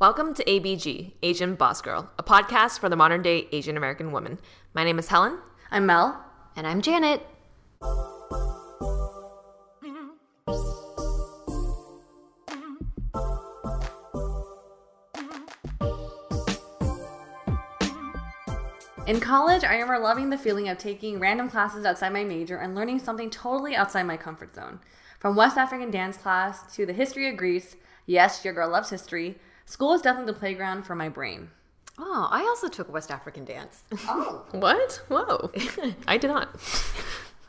Welcome to ABG, Asian Boss Girl, a podcast for the modern day Asian American woman. My name is Helen. I'm Mel. And I'm Janet. In college, I remember loving the feeling of taking random classes outside my major and learning something totally outside my comfort zone. From West African dance class to the history of Greece, yes, your girl loves history, school is definitely the playground for my brain. Oh, I also took West African dance. Oh. What? Whoa. I did not.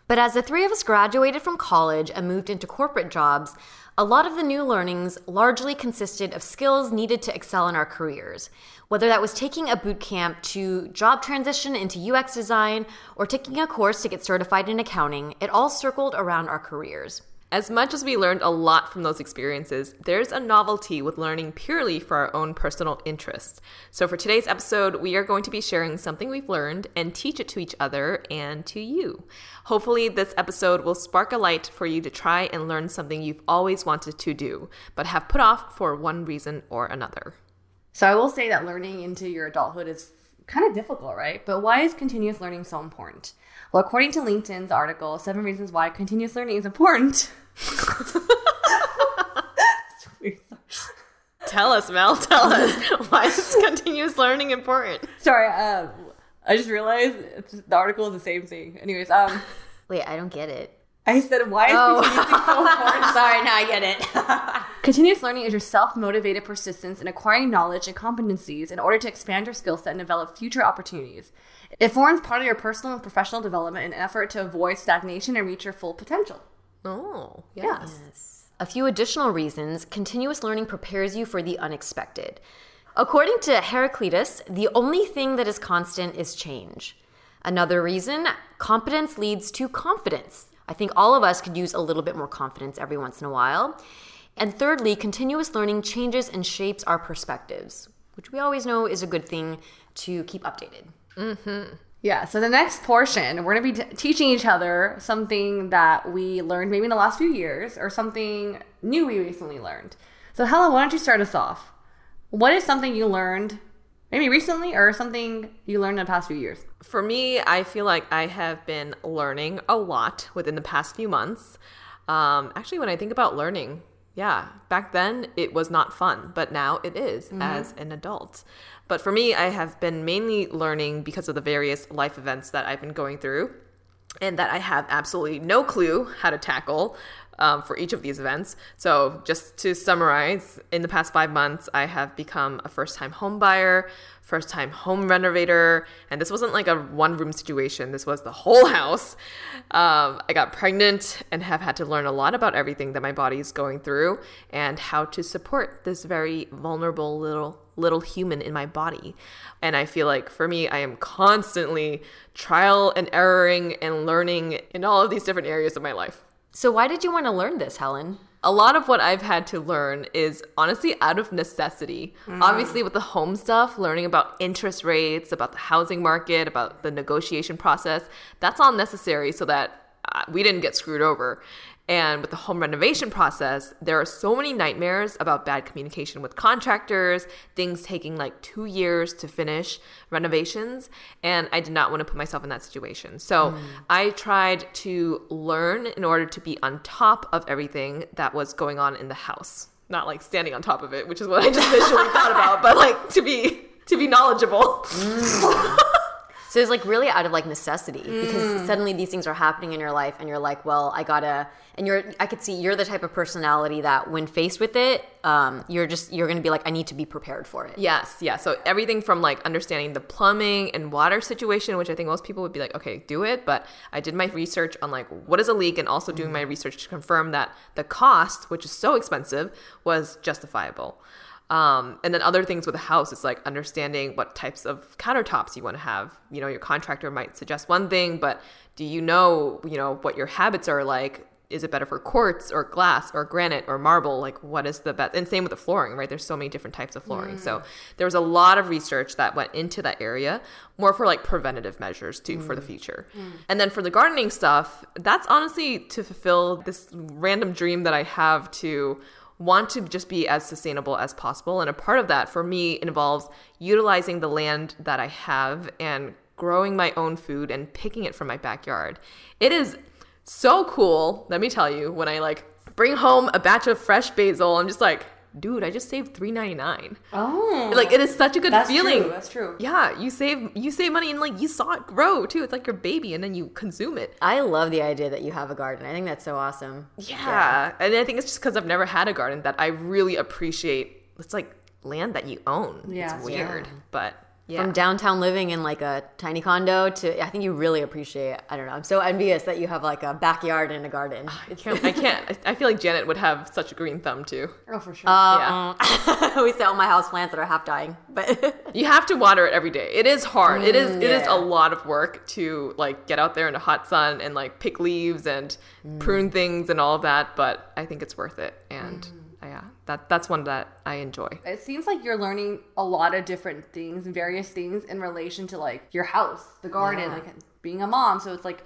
But as the three of us graduated from college and moved into corporate jobs, a lot of the new learnings largely consisted of skills needed to excel in our careers. Whether that was taking a boot camp to job transition into UX design or taking a course to get certified in accounting, it all circled around our careers. As much as we learned a lot from those experiences, there's a novelty with learning purely for our own personal interests. So, for today's episode, we are going to be sharing something we've learned and teach it to each other and to you. Hopefully, this episode will spark a light for you to try and learn something you've always wanted to do, but have put off for one reason or another. So I will say that learning into your adulthood is kind of difficult, right? But why is continuous learning so important? Well, according to LinkedIn's article, Seven Reasons Why Continuous Learning is Important. Tell us, Mel. Tell us. Why is continuous learning important? Sorry, um, I just realized it's, the article is the same thing. Anyways, um, Wait, I don't get it. I said, why is Oh. continuous learning so important? Sorry, now I get it. Continuous learning is your self motivated persistence in acquiring knowledge and competencies in order to expand your skill set and develop future opportunities. It forms part of your personal and professional development in an effort to avoid stagnation and reach your full potential. Oh, yes. A few additional reasons continuous learning prepares you for the unexpected. According to Heraclitus, the only thing that is constant is change. Another reason competence leads to confidence. I think all of us could use a little bit more confidence every once in a while. And thirdly, continuous learning changes and shapes our perspectives, which we always know is a good thing to keep updated. Yeah, so the next portion, we're going to be t- teaching each other something that we learned maybe in the last few years or something new we recently learned. So, Helen, why don't you start us off? What is something you learned maybe recently or something you learned in the past few years? For me, I feel like I have been learning a lot within the past few months. Um, actually, when I think about learning, yeah, back then it was not fun, but now it is as an adult. But for me, I have been mainly learning because of the various life events that I've been going through and that I have absolutely no clue how to tackle um, for each of these events. So, just to summarize, in the past five months, I have become a first time home buyer, first time home renovator, and this wasn't like a one room situation, this was the whole house. Um, I got pregnant and have had to learn a lot about everything that my body is going through and how to support this very vulnerable little little human in my body. And I feel like for me, I am constantly trial and erroring and learning in all of these different areas of my life. So, why did you want to learn this, Helen? A lot of what I've had to learn is honestly out of necessity. Mm. Obviously, with the home stuff, learning about interest rates, about the housing market, about the negotiation process, that's all necessary so that uh, we didn't get screwed over. And with the home renovation process, there are so many nightmares about bad communication with contractors, things taking like two years to finish renovations. And I did not want to put myself in that situation. So mm. I tried to learn in order to be on top of everything that was going on in the house. Not like standing on top of it, which is what I just visually thought about, but like to be to be knowledgeable. Mm. So it's like really out of like necessity because mm. suddenly these things are happening in your life and you're like, well, I gotta, and you're, I could see you're the type of personality that when faced with it, um, you're just, you're gonna be like, I need to be prepared for it. Yes, yeah. So everything from like understanding the plumbing and water situation, which I think most people would be like, okay, do it. But I did my research on like what is a leak and also doing my research to confirm that the cost, which is so expensive, was justifiable. Um, and then other things with a house is like understanding what types of countertops you want to have. You know, your contractor might suggest one thing, but do you know, you know, what your habits are like? Is it better for quartz or glass or granite or marble? Like, what is the best? And same with the flooring, right? There's so many different types of flooring. Mm. So there was a lot of research that went into that area, more for like preventative measures too mm. for the mm. future. Mm. And then for the gardening stuff, that's honestly to fulfill this random dream that I have to want to just be as sustainable as possible. And a part of that for me involves utilizing the land that I have and growing my own food and picking it from my backyard. It is so cool, let me tell you, when I like bring home a batch of fresh basil, I'm just like, dude, I just saved three ninety nine. Oh, like it is such a good that's feeling. True, that's true. Yeah, you save you save money and like you saw it grow too. It's like your baby, and then you consume it. I love the idea that you have a garden. I think that's so awesome. Yeah, yeah. and I think it's just because I've never had a garden that I really appreciate. It's like land that you own. Yeah, it's weird, yeah. but yeah. From downtown living in like a tiny condo to, I think you really appreciate. I don't know. I'm so envious that you have like a backyard and a garden. I can't. I can't. I feel like Janet would have such a green thumb too. Oh, for sure. Uh, yeah. we sell my house plants that are half dying, but you have to water it every day. It is hard. Mm, it is. It yeah. is a lot of work to like get out there in the hot sun and like pick leaves and mm. prune things and all of that. But I think it's worth it. And. Mm yeah, that that's one that I enjoy. It seems like you're learning a lot of different things, various things in relation to like your house, the garden, yeah. like being a mom. So it's like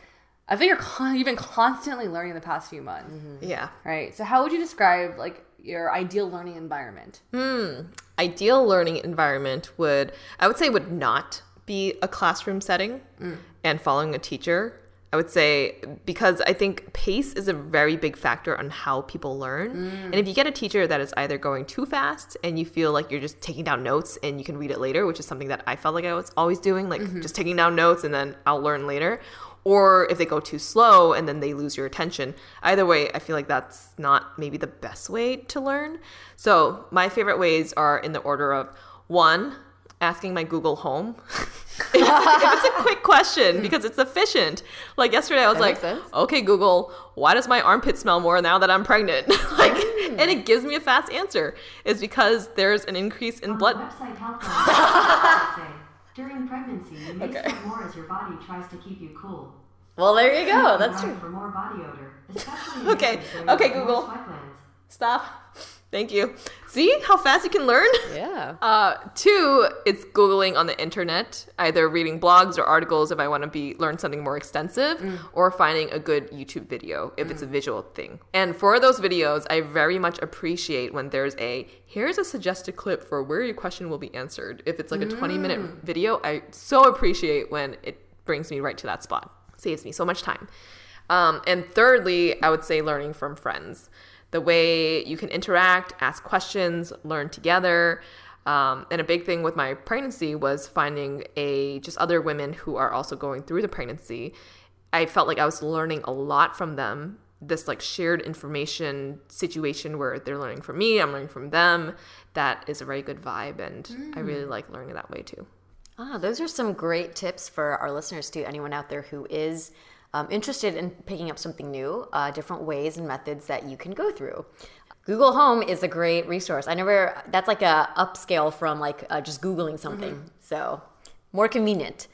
I think you're con- you've been constantly learning the past few months. Mm-hmm. Yeah. Right. So how would you describe like your ideal learning environment? Hmm. Ideal learning environment would I would say would not be a classroom setting mm. and following a teacher I would say because I think pace is a very big factor on how people learn. Mm. And if you get a teacher that is either going too fast and you feel like you're just taking down notes and you can read it later, which is something that I felt like I was always doing, like mm-hmm. just taking down notes and then I'll learn later. Or if they go too slow and then they lose your attention. Either way, I feel like that's not maybe the best way to learn. So, my favorite ways are in the order of one, asking my Google Home. if, it's a quick question because it's efficient. Like yesterday, I was that like, "Okay, Google, why does my armpit smell more now that I'm pregnant?" like, mm. and it gives me a fast answer. Is because there's an increase in On blood. During pregnancy, you may okay. sweat more as your body tries to keep you cool. Well, there you go. That's true. For more body odor, okay. Okay, Google. Stop. Thank you. See how fast you can learn? Yeah. Uh, two, it's Googling on the internet, either reading blogs or articles if I want to be learn something more extensive, mm. or finding a good YouTube video if mm. it's a mm. visual thing. And for those videos, I very much appreciate when there's a here's a suggested clip for where your question will be answered. If it's like a 20 minute mm. video, I so appreciate when it brings me right to that spot. Saves me so much time. Um, and thirdly, I would say learning from friends the way you can interact, ask questions, learn together. Um, and a big thing with my pregnancy was finding a just other women who are also going through the pregnancy. I felt like I was learning a lot from them. This like shared information situation where they're learning from me, I'm learning from them. That is a very good vibe, and mm. I really mm. like learning that way too. Ah, those are some great tips for our listeners too. Anyone out there who is um, interested in picking up something new, uh, different ways and methods that you can go through. Google Home is a great resource. I never, that's like a upscale from like uh, just Googling something. Mm-hmm. So more convenient.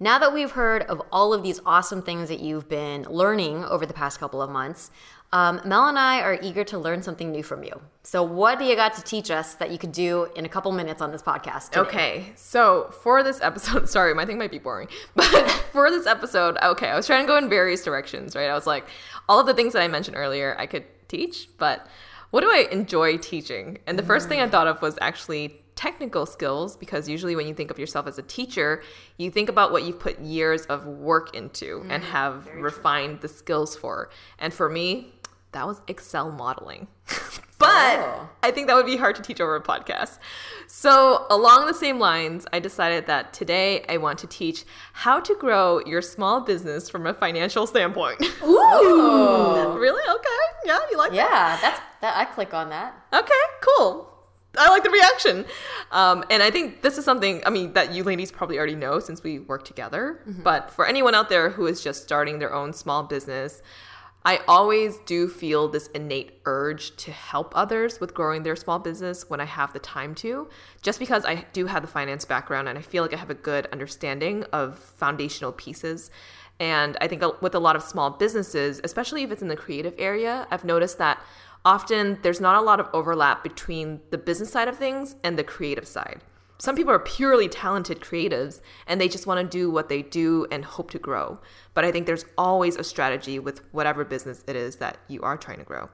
Now that we've heard of all of these awesome things that you've been learning over the past couple of months, um, Mel and I are eager to learn something new from you. So, what do you got to teach us that you could do in a couple minutes on this podcast? Today? Okay, so for this episode, sorry, my thing might be boring, but for this episode, okay, I was trying to go in various directions, right? I was like, all of the things that I mentioned earlier, I could teach, but what do I enjoy teaching? And the first thing I thought of was actually technical skills because usually when you think of yourself as a teacher, you think about what you've put years of work into and have refined the skills for. And for me, that was Excel modeling. but Oh. I think that would be hard to teach over a podcast. So, along the same lines, I decided that today I want to teach how to grow your small business from a financial standpoint. Ooh. really? Okay. Yeah, you like that? yeah, that's that. I click on that. Okay, cool. I like the reaction. Um, and I think this is something, I mean, that you ladies probably already know since we work together. But for anyone out there who is just starting their own small business, I always do feel this innate urge to help others with growing their small business when I have the time to, just because I do have the finance background and I feel like I have a good understanding of foundational pieces. And I think with a lot of small businesses, especially if it's in the creative area, I've noticed that often there's not a lot of overlap between the business side of things and the creative side. Some people are purely talented creatives and they just want to do what they do and hope to grow. But I think there's always a strategy with whatever business it is that you are trying to grow.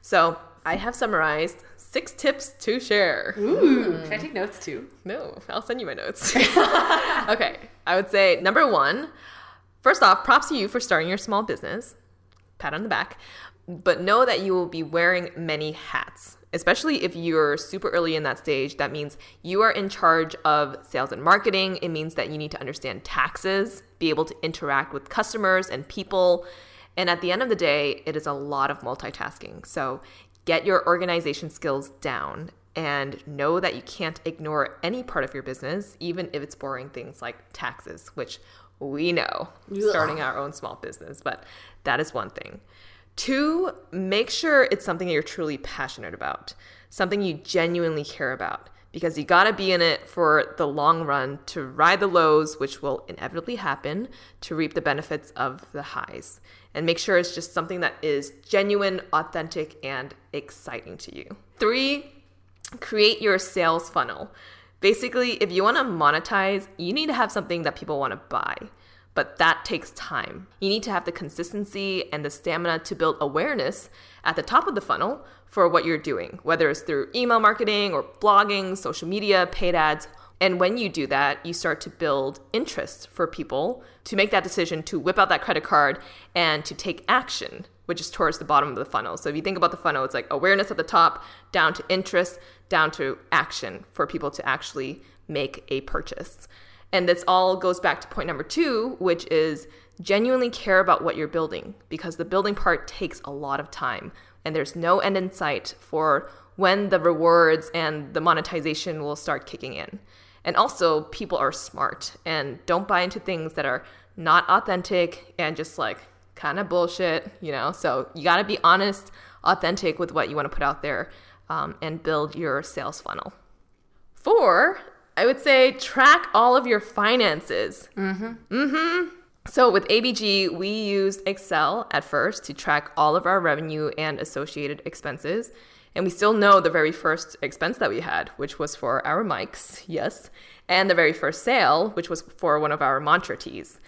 So I have summarized six tips to share. Ooh, should I take notes too? No, I'll send you my notes. okay, I would say number one, first off, props to you for starting your small business. Pat on the back. But know that you will be wearing many hats, especially if you're super early in that stage. That means you are in charge of sales and marketing. It means that you need to understand taxes, be able to interact with customers and people. And at the end of the day, it is a lot of multitasking. So get your organization skills down and know that you can't ignore any part of your business, even if it's boring things like taxes, which we know starting our own small business, but that is one thing. Two, make sure it's something that you're truly passionate about, something you genuinely care about, because you gotta be in it for the long run to ride the lows, which will inevitably happen, to reap the benefits of the highs. And make sure it's just something that is genuine, authentic, and exciting to you. Three, create your sales funnel. Basically, if you wanna monetize, you need to have something that people wanna buy but that takes time. You need to have the consistency and the stamina to build awareness at the top of the funnel for what you're doing, whether it's through email marketing or blogging, social media, paid ads. And when you do that, you start to build interest for people to make that decision to whip out that credit card and to take action, which is towards the bottom of the funnel. So if you think about the funnel, it's like awareness at the top, down to interest, down to action for people to actually make a purchase. And this all goes back to point number two, which is genuinely care about what you're building because the building part takes a lot of time and there's no end in sight for when the rewards and the monetization will start kicking in. And also, people are smart and don't buy into things that are not authentic and just like kind of bullshit, you know? So you gotta be honest, authentic with what you wanna put out there um, and build your sales funnel. Four, I would say track all of your finances. Mm-hmm. Mm-hmm. So with ABG, we used Excel at first to track all of our revenue and associated expenses. And we still know the very first expense that we had, which was for our mics, yes, and the very first sale, which was for one of our mantra tees.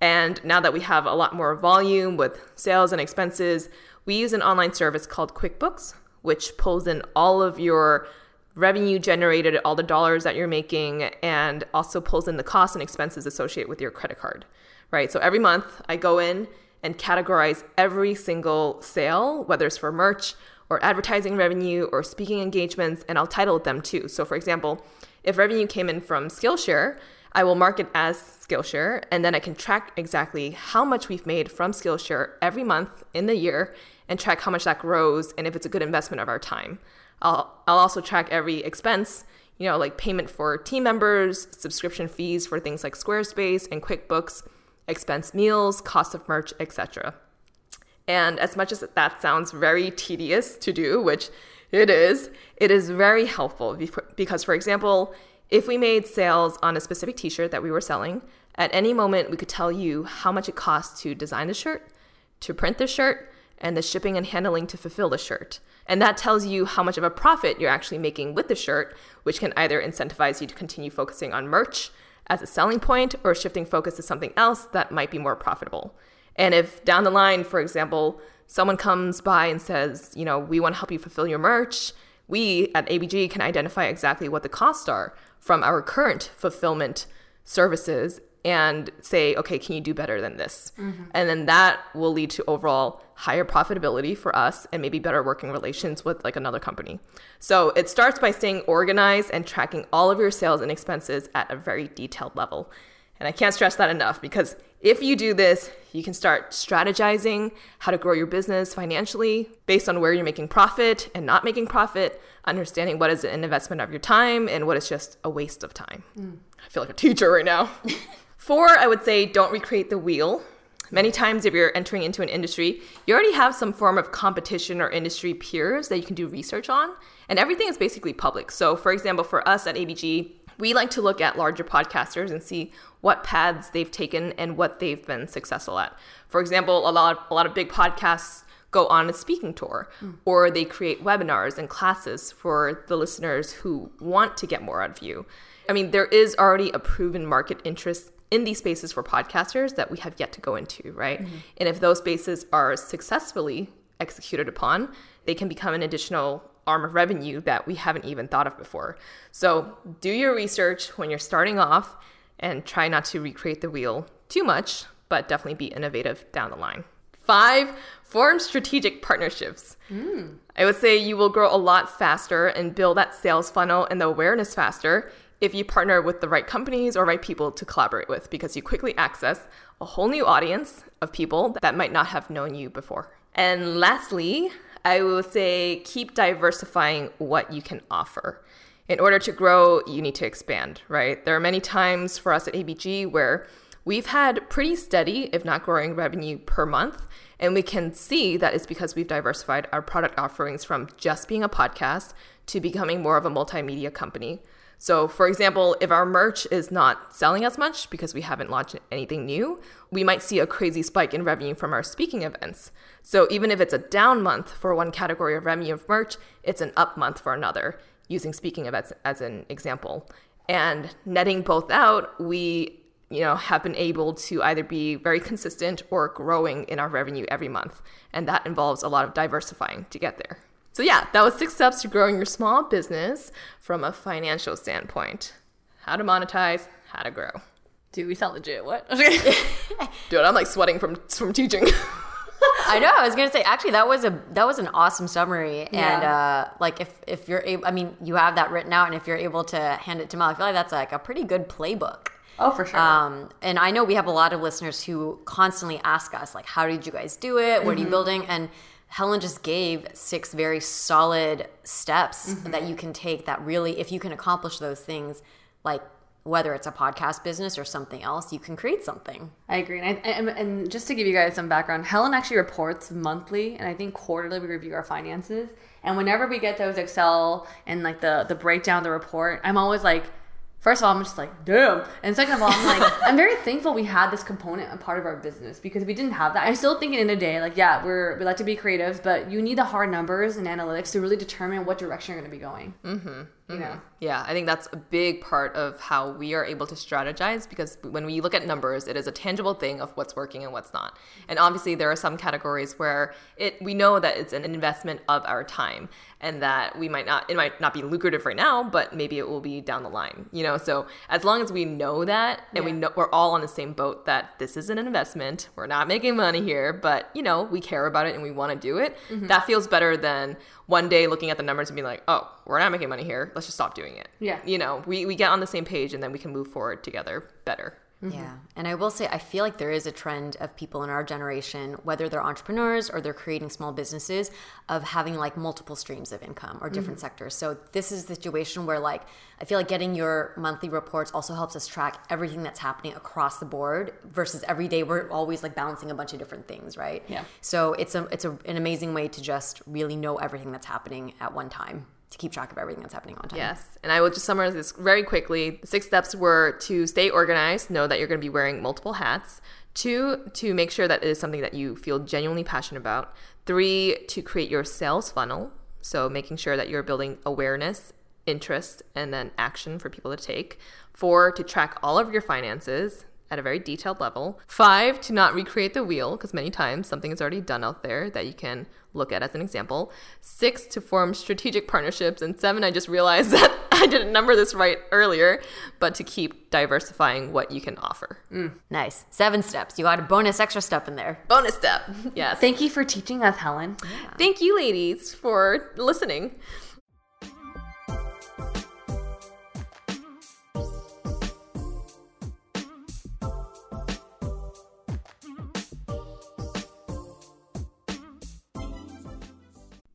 And now that we have a lot more volume with sales and expenses, we use an online service called QuickBooks, which pulls in all of your revenue generated, all the dollars that you're making, and also pulls in the costs and expenses associated with your credit card, right? So every month I go in and categorize every single sale, whether it's for merch or advertising revenue or speaking engagements, and I'll title them too. So, for example, if revenue came in from Skillshare, I will mark it as Skillshare, and then I can track exactly how much we've made from Skillshare every month in the year and track how much that grows and if it's a good investment of our time. I'll, I'll also track every expense, you know, like payment for team members, subscription fees for things like Squarespace and QuickBooks, expense meals, cost of merch, etc. And as much as that sounds very tedious to do, which it is, it is very helpful because, for example, if we made sales on a specific t shirt that we were selling, At any moment, we could tell you how much it costs to design the shirt, to print the shirt, and the shipping and handling to fulfill the shirt. And that tells you how much of a profit you're actually making with the shirt, which can either incentivize you to continue focusing on merch as a selling point or shifting focus to something else that might be more profitable. And if down the line, for example, someone comes by and says, you know, we want to help you fulfill your merch, we at ABG can identify exactly what the costs are from our current fulfillment services and say, okay, can you do better than this? Mm-hmm. And then that will lead to overall higher profitability for us and maybe better working relations with like another company. So it starts by staying organized and tracking all of your sales and expenses at a very detailed level. And I can't stress that enough because if you do this, you can start strategizing how to grow your business financially based on where you're making profit and not making profit, understanding what is an investment of your time and what is just a waste of time. Mm. I feel like a teacher right now. Four, I would say don't recreate the wheel. Many times, if you're entering into an industry, you already have some form of competition or industry peers that you can do research on, and everything is basically public. So, for example, for us at ABG, we like to look at larger podcasters and see what paths they've taken and what they've been successful at. For example, a lot a lot of big podcasts go on a speaking tour mm. or they create webinars and classes for the listeners who want to get more out of you. I mean, there is already a proven market interest in these spaces for podcasters that we have yet to go into, right? Mm-hmm. And if those spaces are successfully executed upon, they can become an additional arm of revenue that we haven't even thought of before. So do your research when you're starting off and try not to recreate the wheel too much, but definitely be innovative down the line. Five, form strategic partnerships. Mm. I would say you will grow a lot faster and build that sales funnel and the awareness faster if you partner with the right companies or right people to collaborate with because you quickly access a whole new audience of people that might not have known you before. And lastly, I will say keep diversifying what you can offer. In order to grow, you need to expand, right? There are many times for us at ABG where we've had pretty steady, if not growing revenue per month. And we can see that it's because we've diversified our product offerings from just being a podcast to becoming more of a multimedia company. So, for example, if our merch is not selling as much because we haven't launched anything new, we might see a crazy spike in revenue from our speaking events. So, even if it's a down month for one category of revenue of merch, it's an up month for another, using speaking events as an example. And netting both out, we you know have been able to either be very consistent or growing in our revenue every month and that involves a lot of diversifying to get there so, yeah, that was six steps to growing your small business from a financial standpoint how to monetize, how to grow. Dude, we sound legit. What? Dude, I'm like sweating from from teaching. I know. I was gonna say actually that was a that was an awesome summary, yeah. and uh, like if if you're able, I mean, you have that written out, and if you're able to hand it to Mel, I feel like that's like a pretty good playbook. Oh, for sure. Um, and I know we have a lot of listeners who constantly ask us like, "How did you guys do it? What mm-hmm. are you mm-hmm. building?" And Helen just gave six very solid steps mm-hmm. that you can take that really, if you can accomplish those things, like whether it's a podcast business or something else, you can create something. I agree. And, I, and, and, just to give you guys some background, Helen actually reports monthly, and I think quarterly we review our finances. And whenever we get those Excel and like the the breakdown of the report, I'm always like, First of all, I'm just like, damn. And second of all, I'm like, I'm very thankful we had this component a part of our business because we didn't have that. I still think in the day, like, yeah, we're we like to be creative, but you need the hard numbers and analytics to really determine what direction you're going to be going. Mm-hmm. You? Mm-hmm. Yeah, I think that's a big part of how we are able to strategize because when we look at numbers, it is a tangible thing of what's working and what's not. And obviously, there are some categories where it we know that it's an investment of our time and that we might not it might not be lucrative right now, but maybe it will be down the line. You know, so as long as we know that and yeah. we know we're all on the same boat that this is an investment, we're not making money here, but you know we care about it and we want to do it. Mm-hmm. That feels better than one day looking at the numbers and being like, oh, we're not making money here. Let's just stop doing it. Yeah. You know, we, we get on the same page and then we can move forward together better. Mm-hmm. Yeah. And I will say, I feel like there is a trend of people in our generation, whether they're entrepreneurs or they're creating small businesses, of having like multiple streams of income or different mm-hmm. sectors. So this is the situation where like I feel like getting your monthly reports also helps us track everything that's happening across the board versus every day we're always like balancing a bunch of different things, right? Yeah. So it's a it's a, an amazing way to just really know everything that's happening at one time. To keep track of everything that's happening on time. Yes. And I will just summarize this very quickly. The six steps were to stay organized, know that you're going to be wearing multiple hats. Two, to make sure that it is something that you feel genuinely passionate about. Three, to create your sales funnel. So making sure that you're building awareness, interest, and then action for people to take. Four, to track all of your finances at a very detailed level. Five, to not recreate the wheel, because many times something is already done out there that you can look at as an example. Six, to form strategic partnerships. And seven, I just realized that I didn't number this right earlier, but to keep diversifying what you can offer. Mm, nice. Seven steps. You got a bonus extra step in there. Bonus step. Yes. Thank you for teaching us, Helen. Thank you, ladies, for listening.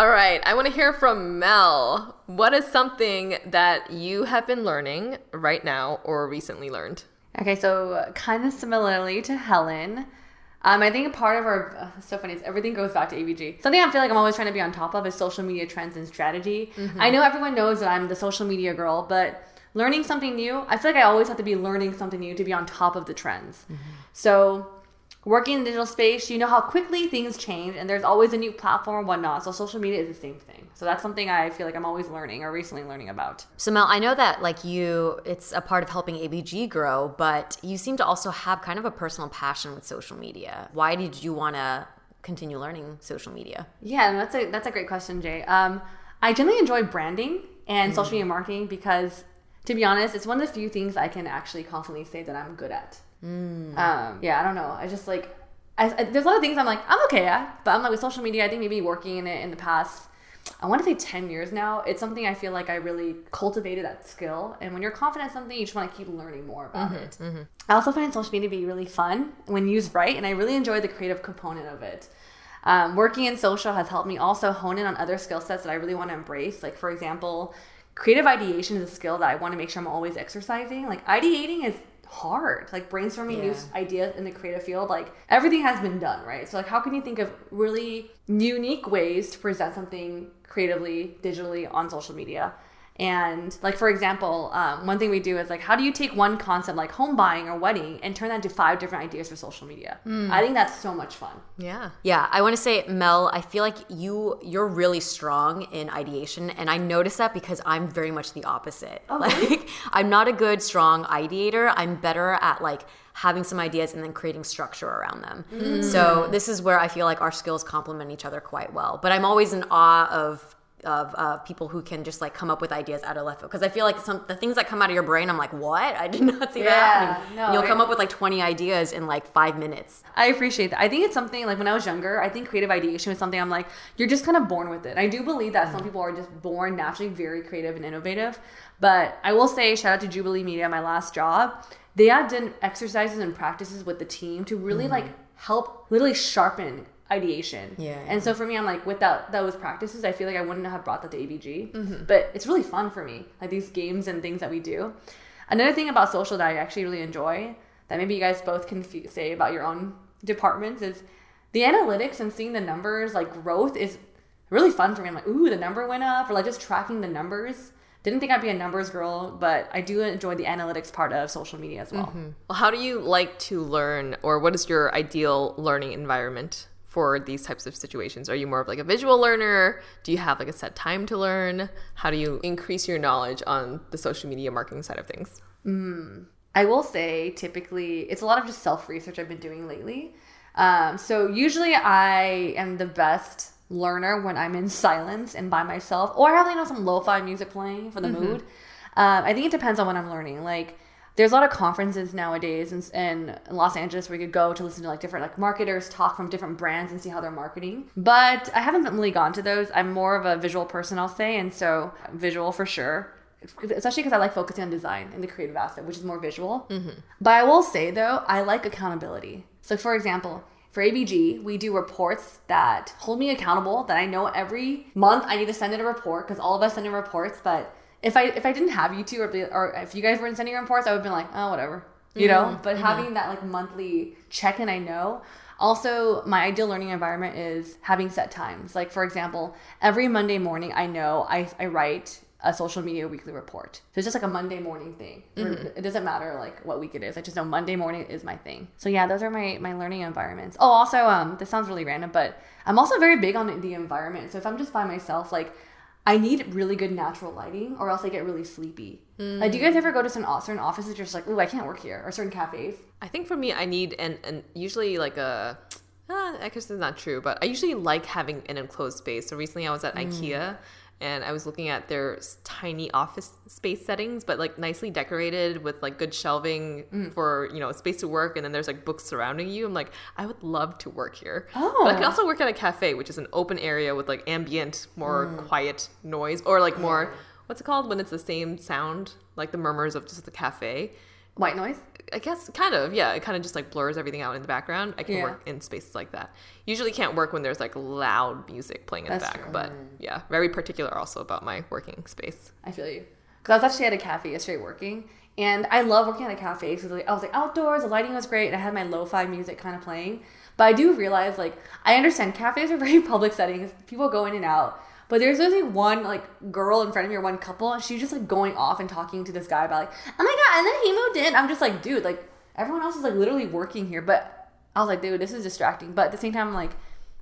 All right, I want to hear from Mel. What is something that you have been learning right now or recently learned? Okay, so kind of similarly to Helen, um, I think a part of our uh, so funny. is everything goes back to ABG. Something I feel like I'm always trying to be on top of is social media trends and strategy. I know everyone knows that I'm the social media girl, but learning something new, I feel like I always have to be learning something new to be on top of the trends. So working in the digital space, you know how quickly things change, and there's always a new platform and whatnot. So social media is the same thing. So that's something I feel like I'm always learning or recently learning about. So Mel, I know that like you, it's a part of helping ABG grow, but you seem to also have kind of a personal passion with social media. Why did you want to continue learning social media? Yeah, that's a that's a great question, Jay. Um, I generally enjoy branding and social media marketing because, to be honest, it's one of the few things I can actually confidently say that I'm good at. Um, yeah, I don't know. I just like I, I- there's a lot of things I'm like I'm okay at, but I'm like with social media. I think maybe working in it in the past. I want to say 10 years now. It's something I feel like I really cultivated that skill. And when you're confident in something, you just want to keep learning more about it. I also find social media to be really fun when used right, and I really enjoy the creative component of it. Um, working in social has helped me also hone in on other skill sets that I really want to embrace. Like, for example, creative ideation is a skill that I want to make sure I'm always exercising. Like, ideating is hard. Like, brainstorming new ideas in the creative field, like, everything has been done, right? So, like, how can you think of really unique ways to present something creatively, digitally on social media? And like for example, um, one thing we do is like, how do you take one concept like home buying or wedding and turn that into five different ideas for social media? I think that's so much fun. Yeah. Yeah, I want to say, Mel, I feel like you you're really strong in ideation, and I notice that because I'm very much the opposite. Oh. like, I'm not a good strong ideator. I'm better at like having some ideas and then creating structure around them. So this is where I feel like our skills complement each other quite well. But I'm always in awe of of uh, people who can just like come up with ideas out of left field because I feel like some the things that come out of your brain, I'm like, what? I did not see that happening. no, And you'll come up with like 20 ideas in like five minutes. I appreciate that. I think it's something like when I was younger, I think creative ideation was something I'm like, you're just kind of born with it. I do believe that some people are just born naturally very creative and innovative. But I will say, shout out to Jubilee Media, my last job. They had done exercises and practices with the team to really like help literally sharpen ideation. Yeah. And so for me, I'm like, without those practices, I feel like I wouldn't have brought that to ABG. Mm-hmm. But it's really fun for me, like these games and things that we do. Another thing about social that I actually really enjoy, that maybe you guys both can f- say about your own departments, is the analytics and seeing the numbers, like growth, is really fun for me. I'm like, ooh, the number went up, or like just tracking the numbers. Didn't think I'd be a numbers girl, but I do enjoy the analytics part of social media as well. Mm-hmm. Well, how do you like to learn, or what is your ideal learning environment for these types of situations? Are you more of like a visual learner? Do you have like a set time to learn? How do you increase your knowledge on the social media marketing side of things? I will say, typically, it's a lot of just self research I've been doing lately. Um, so usually, I am the best learner when I'm in silence and by myself, or I have you know some lo-fi music playing for the mood. Um, I think it depends on what I'm learning. Like, there's a lot of conferences nowadays in, in Los Angeles where you could go to listen to like different like marketers talk from different brands and see how they're marketing. But I haven't really gone to those. I'm more of a visual person, I'll say, and so visual for sure especially because I like focusing on design and the creative aspect, which is more visual. Mm-hmm. But I will say though, I like accountability. So, for example, for ABG, we do reports that hold me accountable. That I know every month I need to send in a report because all of us send in reports. But if I if I didn't have you two, or, be- or if you guys weren't sending your reports, I would have been like, oh, whatever, you know. Mm-hmm. But mm-hmm. having that like monthly check in, I know. Also, my ideal learning environment is having set times. Like, for example, every Monday morning, I know I, I write a social media weekly report. So it's just like a Monday morning thing. Mm-hmm. It doesn't matter like what week it is. I just know Monday morning is my thing. So yeah, those are my my learning environments. Oh, also um this sounds really random, but I'm also very big on the environment. So if I'm just by myself, like I need really good natural lighting or else I get really sleepy. Like do you guys ever go to some certain offices you're just like, "Ooh, I can't work here," or certain cafes? I think for me, I need and and usually like a. Uh, I guess it's not true, but I usually like having an enclosed space. So recently, I was at IKEA, and I was looking at their tiny office space settings, but like nicely decorated with like good shelving mm. for you know space to work, and then there's like books surrounding you. I'm like, I would love to work here. Oh. but I can oh. also work at a cafe, which is an open area with like ambient, more mm. quiet noise, or like more what's it called when it's the same sound, like the murmurs of just the cafe. White noise? I guess kind of, yeah. It kind of just like blurs everything out in the background. I can Yeah. work in spaces like that. Usually can't work when there's like loud music playing in That's the back, true. but yeah, very particular also about my working space. I feel you. Because I was actually at a cafe yesterday working, and I love working at a cafe because like, I was like outdoors, the lighting was great, and I had my lo-fi music kind of playing. But I do realize, like, I understand cafes are very public settings. People go in and out. But there's only one like girl in front of me or one couple, and she's just like going off and talking to this guy about like, oh my god, and then he moved in. I'm just like, dude, like everyone else is like literally working here, but I was like, dude, this is distracting. But at the same time, I'm like,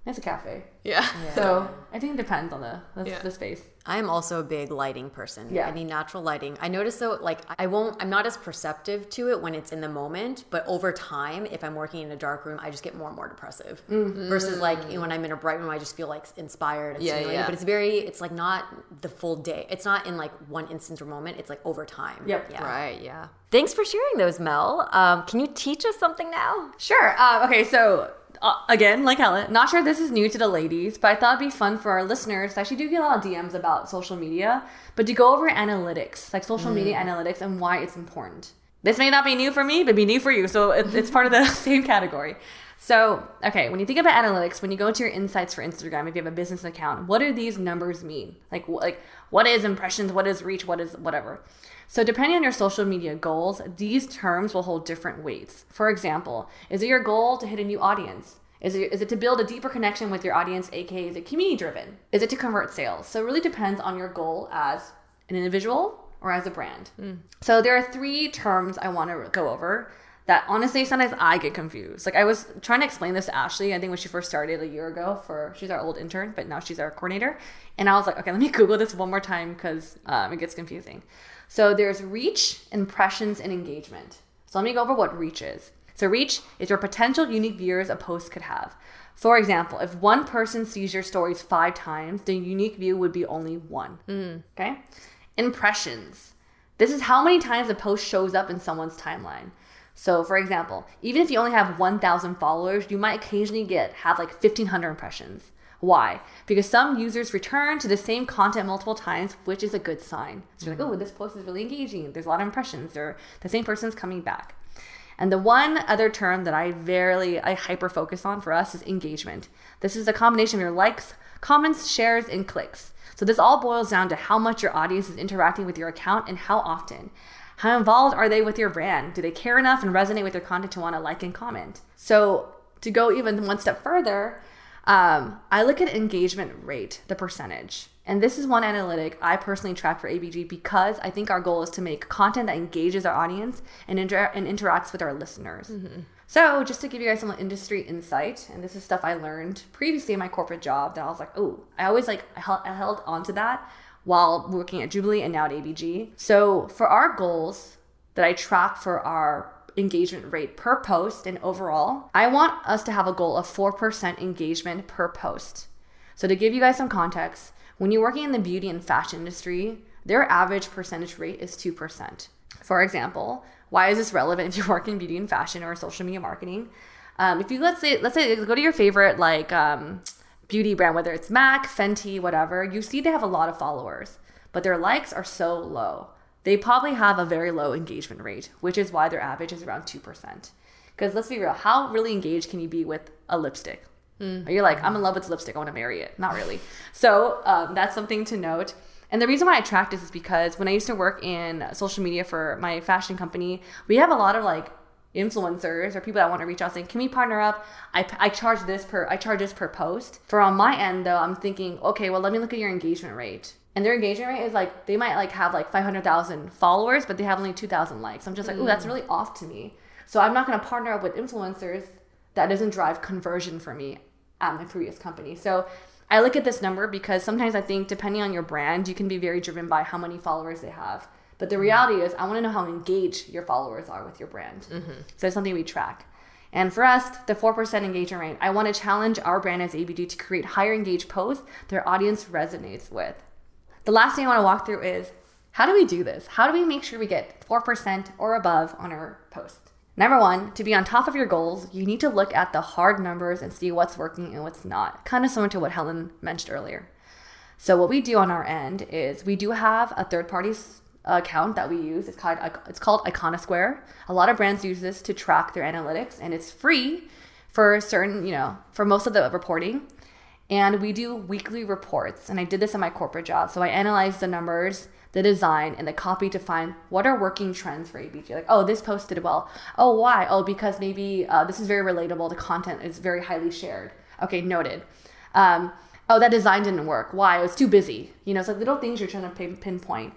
it's a cafe. Yeah. So I think it depends on the the, Yeah. the space. I am also a big lighting person. Yeah. I need natural lighting. I notice though, like I won't, I'm not as perceptive to it when it's in the moment, but over time, if I'm working in a dark room, I just get more and more depressive. Versus like you know, when I'm in a bright room, I just feel like inspired and Yeah, yeah. But it's very, it's like not the full day. It's not in like one instant or moment. It's like over time. Yep. Yeah. Right, yeah. Thanks for sharing those, Mel. Um, can you teach us something now? Sure. Uh, okay, so uh, again, like Helen, not sure this is new to the ladies, but I thought it'd be fun for our listeners. I actually do get a lot of DMs about social media, but to go over analytics, like social media analytics, and why it's important. This may not be new for me, but be new for you, so it, it's part of the same category. So, okay, when you think about analytics, when you go to your insights for Instagram, if you have a business account, what do these numbers mean? Like, like what is impressions? What is reach? What is whatever? So, depending on your social media goals, these terms will hold different weights. For example, is it your goal to hit a new audience? Is it, is it to build a deeper connection with your audience, aka is it community driven? Is it to convert sales? So, it really depends on your goal as an individual or as a brand. So there are three terms I want to go over that honestly sometimes I get confused. Like I was trying to explain this to Ashley, I think when she first started a year ago for she's our old intern, but now she's our coordinator. And I was like, okay, let me Google this one more time because um, it gets confusing. So there's reach, impressions, and engagement. So let me go over what reach is. So reach is your potential unique viewers a post could have. For example, if one person sees your stories five times, the unique view would be only one. Mm. Okay. Impressions. This is how many times a post shows up in someone's timeline. So, for example, even if you only have 1,000 followers, you might occasionally get have like 1,500 impressions. Why? Because some users return to the same content multiple times, which is a good sign. So you're like, oh, this post is really engaging. There's a lot of impressions, or the same person's coming back. And the one other term that I very I hyper focus on for us is engagement. This is a combination of your likes, comments, shares, and clicks. So this all boils down to how much your audience is interacting with your account and how often. How involved are they with your brand? Do they care enough and resonate with your content to want to like and comment? So to go even one step further, um, I look at engagement rate, the percentage. And this is one analytic I personally track for ABG because I think our goal is to make content that engages our audience and, inter- and interacts with our listeners. So, just to give you guys some industry insight, and this is stuff I learned previously in my corporate job that I was like, oh, I always like I held, I held on to that while working at Jubilee and now at ABG. So, for our goals that I track for our engagement rate per post and overall, I want us to have a goal of 4% engagement per post. So, to give you guys some context, when you're working in the beauty and fashion industry, their average percentage rate is 2%. For example, why is this relevant if you work in beauty and fashion or social media marketing? Um, if you let's say let's say go to your favorite like um, beauty brand, whether it's MAC, Fenty, whatever, you see they have a lot of followers, but their likes are so low. They probably have a very low engagement rate, which is why their average is around two percent. Because let's be real, how really engaged can you be with a lipstick? Or you're like, I'm in love with lipstick, I want to marry it. Not really. So um, that's something to note. And the reason why I track this is because when I used to work in social media for my fashion company, we have a lot of like influencers or people that want to reach out saying, "Can we partner up? I, I charge this per I charge this per post." For on my end though, I'm thinking, okay, well let me look at your engagement rate. And their engagement rate is like they might like have like 500,000 followers, but they have only 2,000 likes. I'm just like, oh, that's mm. really off to me. So I'm not going to partner up with influencers that doesn't drive conversion for me at my previous company. So I look at this number because sometimes I think depending on your brand, you can be very driven by how many followers they have. But the mm. reality is, I want to know how engaged your followers are with your brand. Mm-hmm. So it's something we track. And for us, the 4% engagement rate, I want to challenge our brand as ABG to create higher engaged posts their audience resonates with. The last thing I want to walk through is how do we do this? How do we make sure we get 4% or above on our post? Number one, to be on top of your goals, you need to look at the hard numbers and see what's working and what's not. Kind of similar to what Helen mentioned earlier. So what we do on our end is we do have a third party account that we use. It's called it's called Iconosquare. A lot of brands use this to track their analytics, and it's free for certain, you know, for most of the reporting. And we do weekly reports, and I did this in my corporate job. So I analyze the numbers, the design, and the copy to find what are working trends for ABG. Like, oh, this post did well. Oh, why? Oh, because maybe uh, this is very relatable. The content is very highly shared. Okay, noted. Um, oh, that design didn't work. Why? It was too busy. You know, it's like little things you're trying to pin- pinpoint.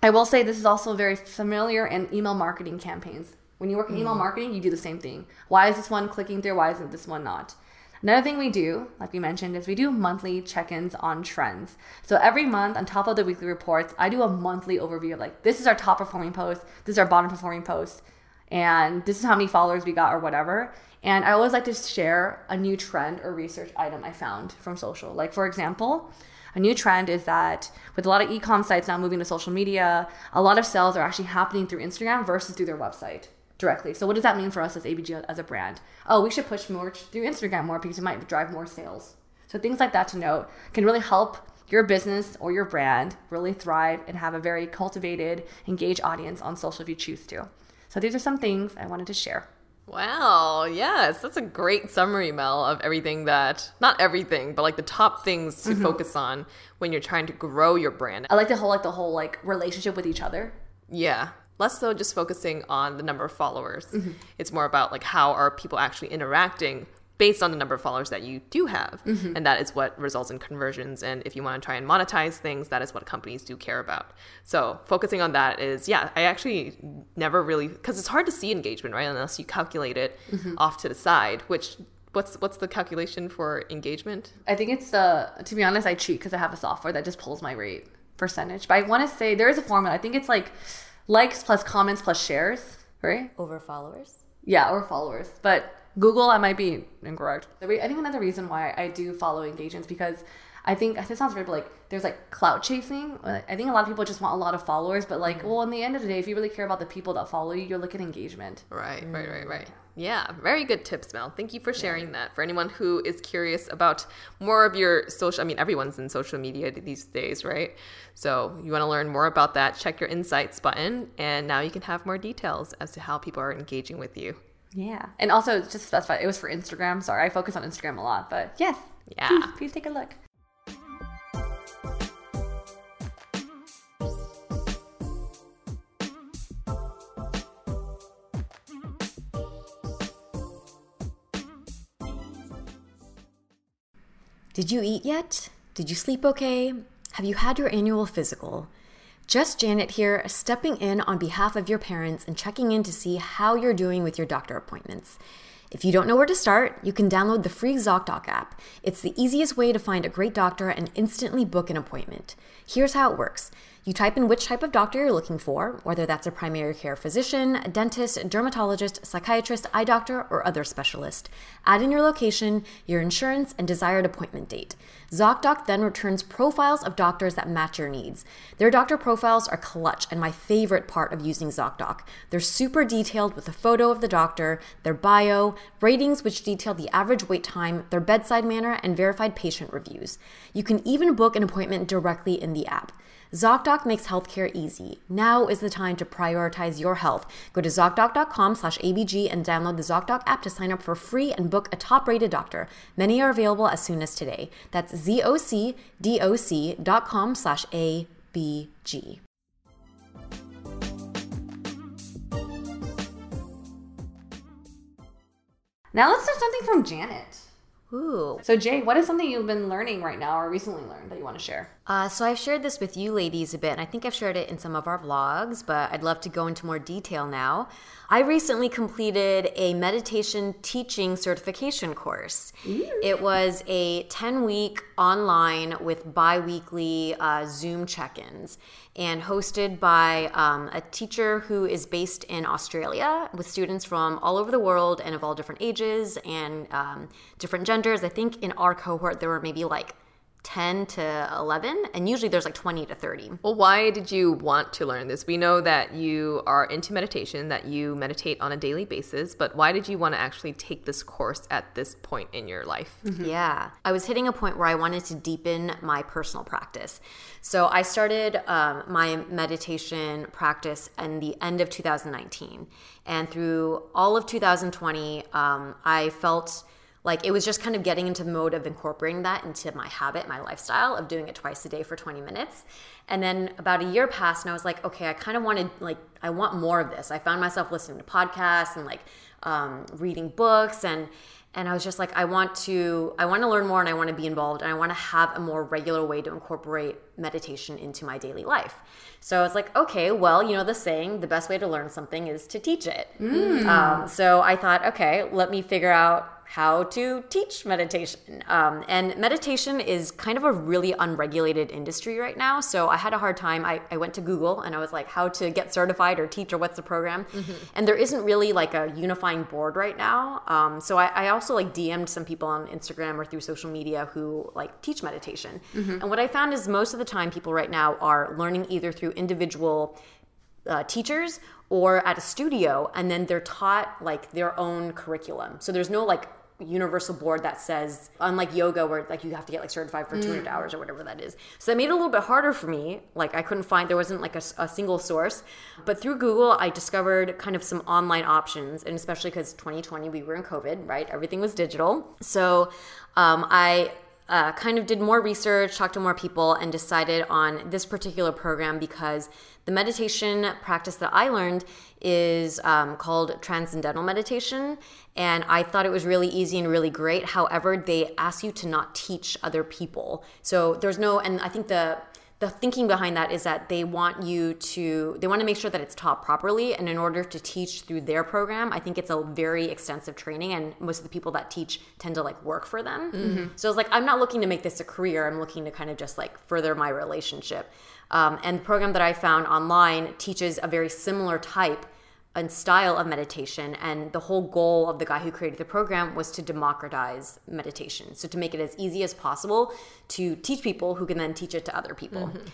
I will say this is also very familiar in email marketing campaigns. When you work in email marketing, you do the same thing. Why is this one clicking through? Why isn't this one not? Another thing we do, like we mentioned, is we do monthly check ins on trends. So every month, on top of the weekly reports, I do a monthly overview of like, this is our top performing post, this is our bottom performing post, and this is how many followers we got or whatever. And I always like to share a new trend or research item I found from social. Like, for example, a new trend is that with a lot of e-com sites now moving to social media, a lot of sales are actually happening through Instagram versus through their website directly. So what does that mean for us as ABG as a brand? Oh, we should push more through Instagram more because it might drive more sales. So things like that to note can really help your business or your brand really thrive and have a very cultivated, engaged audience on social if you choose to. So these are some things I wanted to share. Wow, yes, that's a great summary, Mel, of everything that, not everything, but like the top things to mm-hmm. focus on when you're trying to grow your brand. I like the whole like the whole like relationship with each other. Yeah. Less so just focusing on the number of followers. Mm-hmm. It's more about like how are people actually interacting based on the number of followers that you do have. Mm-hmm. And that is what results in conversions. And if you want to try and monetize things, that is what companies do care about. So focusing on that is, yeah, I actually never really, because it's hard to see engagement, right? Unless you calculate it mm-hmm. off to the side, which what's what's the calculation for engagement? I think it's the. To be honest, I cheat because I have a software that just pulls my rate percentage. But I want to say there is a formula. I think it's like likes plus comments plus shares, right? Over followers? Yeah, or followers. But Google, I might be incorrect. Re- I think another reason why I do follow engagements because I think this sounds weird, but like there's like clout chasing. I think a lot of people just want a lot of followers, but like, mm-hmm. well, in the end of the day, if you really care about the people that follow you, you look at engagement. Right, right, right, right. Yeah, very good tips, Mel. Thank you for sharing that. For anyone who is curious about more of your social, I mean, everyone's in social media these days, right? So you want to learn more about that, check your insights button, and now you can have more details as to how people are engaging with you. Yeah, and also just specify it was for Instagram. Sorry, I focus on Instagram a lot, but yes, Yeah. please, please take a look. Did you eat yet? Did you sleep okay? Have you had your annual physical? Just Janet here, stepping in on behalf of your parents and checking in to see how you're doing with your doctor appointments. If you don't know where to start, you can download the free ZocDoc app. It's the easiest way to find a great doctor and instantly book an appointment. Here's how it works. You type in which type of doctor you're looking for, whether that's a primary care physician, dentist, dermatologist, psychiatrist, eye doctor, or other specialist. Add in your location, your insurance, and desired appointment date. ZocDoc then returns profiles of doctors that match your needs. Their doctor profiles are clutch and my favorite part of using ZocDoc. They're super detailed with a photo of the doctor, their bio, ratings which detail the average wait time, their bedside manner, and verified patient reviews. You can even book an appointment directly in the app. ZocDoc makes healthcare easy. Now is the time to prioritize your health. Go to ZocDoc.com slash ABG and download the ZocDoc app to sign up for free and book a top-rated doctor. Many are available as soon as today. That's ZocDoc.com slash ABG. Now let's do something from Janet. Ooh. So Jay, what is something you've been learning right now or recently learned that you want to share? Uh, so I've shared this with you ladies a bit, and I think I've shared it in some of our vlogs, but I'd love to go into more detail now. I recently completed a meditation teaching certification course. It was a 10 week online with bi weekly uh, Zoom check ins and hosted by um, a teacher who is based in Australia with students from all over the world and of all different ages and um, different genders. I think in our cohort, there were maybe like 10 to 11 and usually there's like 20 to 30 Well, why did you want to learn this? We know that you are into meditation, that you meditate on a daily basis, but why did you want to actually take this course at this point in your life? yeah i was hitting a point where i wanted to deepen my personal practice so i started um, my meditation practice in the end of 2019 and through all of 2020 um, i felt like it was just kind of getting into the mode of incorporating that into my habit, my lifestyle of doing it twice a day for 20 minutes. And then about a year passed and I was like, okay, I kind of wanted like I want more of this. I found myself listening to podcasts and like um, reading books and and I was just like I want to I want to learn more and I want to be involved and I want to have a more regular way to incorporate meditation into my daily life. So I was like, okay, well, you know the saying, the best way to learn something is to teach it. Um, so I thought, okay, let me figure out how to teach meditation. Um, and meditation is kind of a really unregulated industry right now. So I had a hard time. I, I went to Google and I was like, how to get certified or teach or what's the program? And there isn't really like a unifying board right now. Um, so I, I also like DM'd some people on Instagram or through social media who like teach meditation. And what I found is most of the time people right now are learning either through individual uh, teachers or at a studio and then they're taught like their own curriculum so there's no like universal board that says unlike yoga where like you have to get like certified for 200 hours or whatever that is. So that made it a little bit harder for me. Like i couldn't find there wasn't like a single source. But through google i discovered kind of some online options and especially because 2020 we were in covid right? Everything was digital. So um, i uh, kind of did more research, talked to more people, and decided on this particular program because the meditation practice that I learned is um, called Transcendental Meditation. And I thought it was really easy and really great. However, they ask you to not teach other people. So there's no, and I think the the thinking behind that is that they want you to they want to make sure that it's taught properly and in order to teach through their program i think it's a very extensive training and most of the people that teach tend to like work for them mm-hmm. so it's like i'm not looking to make this a career i'm looking to kind of just like further my relationship um, and the program that i found online teaches a very similar type and style of meditation and the whole goal of the guy who created the program was to democratize meditation so to make it as easy as possible to teach people who can then teach it to other people mm-hmm.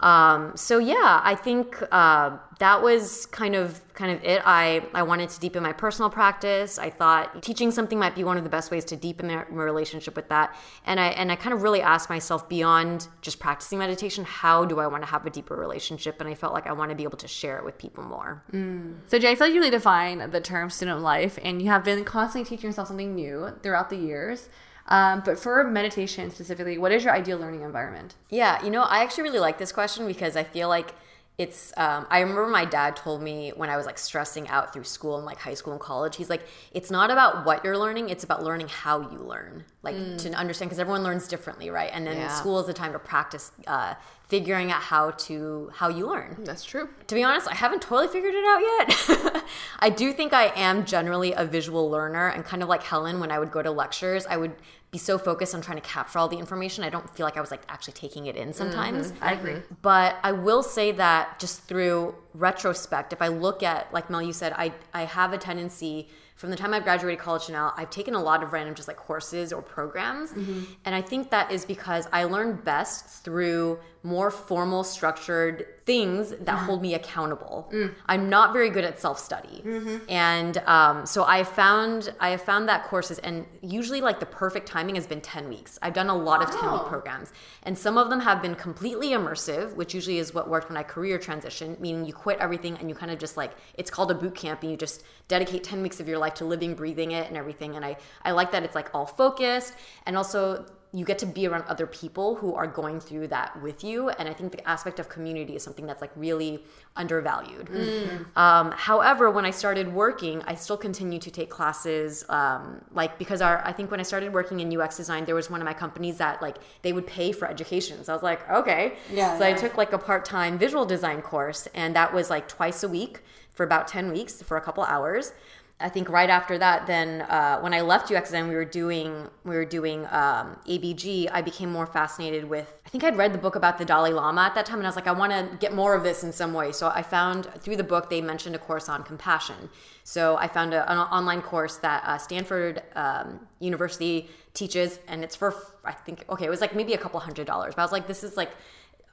Um, so yeah, I think uh, that was kind of kind of it. I I wanted to deepen my personal practice. I thought teaching something might be one of the best ways to deepen my, relationship with that. And I and I kind of really asked myself beyond just practicing meditation, how do I want to have a deeper relationship? And I felt like I want to be able to share it with people more. Mm. So Jay, I feel like you really define the term student life, and you have been constantly teaching yourself something new throughout the years. Um, but for meditation specifically, what is your ideal learning environment? Yeah, you know, I actually really like this question because I feel like it's um, i remember my dad told me when i was like stressing out through school and like high school and college he's like it's not about what you're learning it's about learning how you learn like mm. to understand because everyone learns differently right and then yeah. school is the time to practice uh, figuring out how to how you learn. That's true. To be honest i haven't totally figured it out yet. I do think i am generally a visual learner and kind of like helen when i would go to lectures i would be so focused on trying to capture all the information. I don't feel like I was like actually taking it in sometimes. Mm-hmm. I agree. But I will say that just through retrospect, if I look at like Mel, you said, I I have a tendency from the time I've graduated college to now, I've taken a lot of random just like courses or programs. Mm-hmm. And I think that is because I learn best through more formal, structured things that hold me accountable. Mm. I'm not very good at self study, mm-hmm. and um, so I found I have found that courses and usually like the perfect timing has been ten weeks. I've done a lot of ten week programs, and some of them have been completely immersive, which usually is what worked when I career transitioned, meaning you quit everything and you kind of just like it's called a boot camp, and you just dedicate ten weeks of your life to living, breathing it, and everything. And I I like that it's like all focused, and also you get to be around other people who are going through that with you and i think the aspect of community is something that's like really undervalued mm. um, however when i started working i still continue to take classes um, like because our i think when i started working in ux design there was one of my companies that like they would pay for education so i was like okay yeah so yeah. i took like a part-time visual design course and that was like twice a week for about 10 weeks for a couple hours I think right after that, then uh, when I left UXN, we were doing we were doing um, ABG. I became more fascinated with. I think I'd read the book about the Dalai Lama at that time, and I was like, I want to get more of this in some way. So I found through the book they mentioned a course on compassion. So I found a, an online course that uh, Stanford um, University teaches, and it's for I think okay, it was like maybe a couple hundred dollars. But I was like, this is like